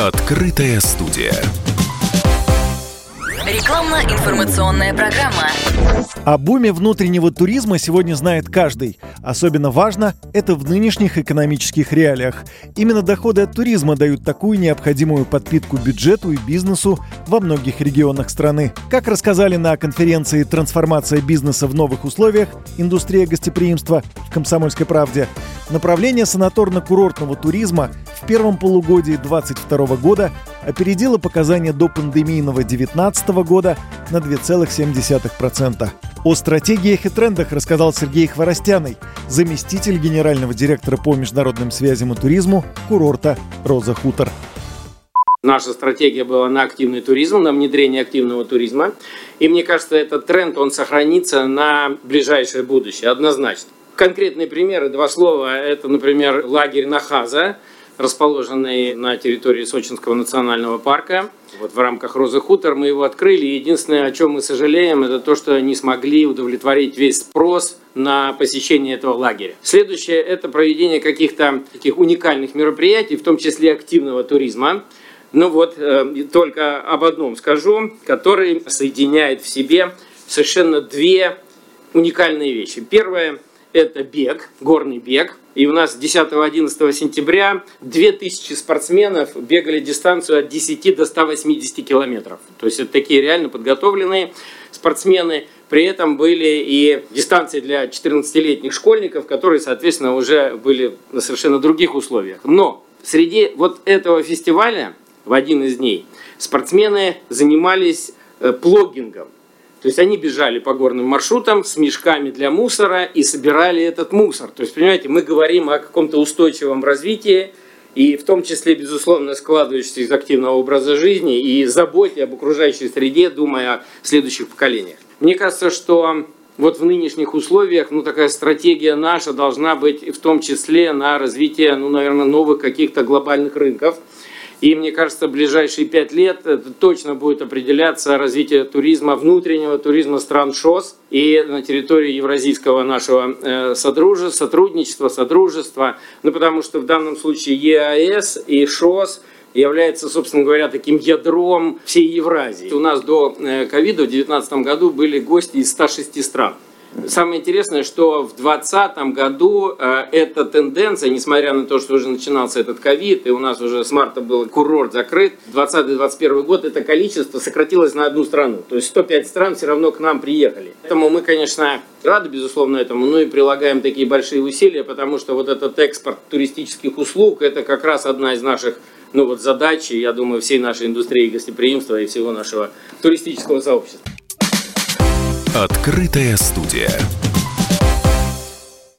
Открытая студия. Рекламно-информационная программа. О буме внутреннего туризма сегодня знает каждый. Особенно важно это в нынешних экономических реалиях. Именно доходы от туризма дают такую необходимую подпитку бюджету и бизнесу во многих регионах страны. Как рассказали на конференции «Трансформация бизнеса в новых условиях. Индустрия гостеприимства» в «Комсомольской правде», направление санаторно-курортного туризма в первом полугодии 2022 года опередило показания до пандемийного 2019 года на 2,7%. О стратегиях и трендах рассказал Сергей Хворостяный, заместитель генерального директора по международным связям и туризму курорта «Роза Хутор». Наша стратегия была на активный туризм, на внедрение активного туризма. И мне кажется, этот тренд, он сохранится на ближайшее будущее, однозначно. Конкретные примеры, два слова. Это, например, лагерь Нахаза, расположенный на территории Сочинского национального парка. Вот в рамках «Розы Хутор» мы его открыли. Единственное, о чем мы сожалеем, это то, что не смогли удовлетворить весь спрос на посещение этого лагеря. Следующее – это проведение каких-то таких уникальных мероприятий, в том числе активного туризма. Ну вот, э, только об одном скажу, который соединяет в себе совершенно две уникальные вещи. Первое – это бег, горный бег. И у нас 10-11 сентября 2000 спортсменов бегали дистанцию от 10 до 180 километров. То есть это такие реально подготовленные спортсмены. При этом были и дистанции для 14-летних школьников, которые, соответственно, уже были на совершенно других условиях. Но среди вот этого фестиваля в один из дней, спортсмены занимались э, плогингом. То есть они бежали по горным маршрутам с мешками для мусора и собирали этот мусор. То есть, понимаете, мы говорим о каком-то устойчивом развитии, и в том числе, безусловно, складывающейся из активного образа жизни и заботе об окружающей среде, думая о следующих поколениях. Мне кажется, что вот в нынешних условиях, ну, такая стратегия наша должна быть в том числе на развитие, ну, наверное, новых каких-то глобальных рынков – и мне кажется, в ближайшие пять лет это точно будет определяться развитие туризма, внутреннего туризма стран ШОС и на территории евразийского нашего э, содружества, сотрудничества, содружества. Ну, потому что в данном случае ЕАЭС и ШОС является, собственно говоря, таким ядром всей Евразии. У нас до э, ковида в 2019 году были гости из 106 стран. Самое интересное, что в 2020 году э, эта тенденция, несмотря на то, что уже начинался этот ковид, и у нас уже с марта был курорт закрыт, 2020-2021 год это количество сократилось на одну страну. То есть 105 стран все равно к нам приехали. Поэтому мы, конечно, рады, безусловно, этому, но и прилагаем такие большие усилия, потому что вот этот экспорт туристических услуг, это как раз одна из наших ну, вот задач, я думаю, всей нашей индустрии гостеприимства и всего нашего туристического сообщества. Открытая студия.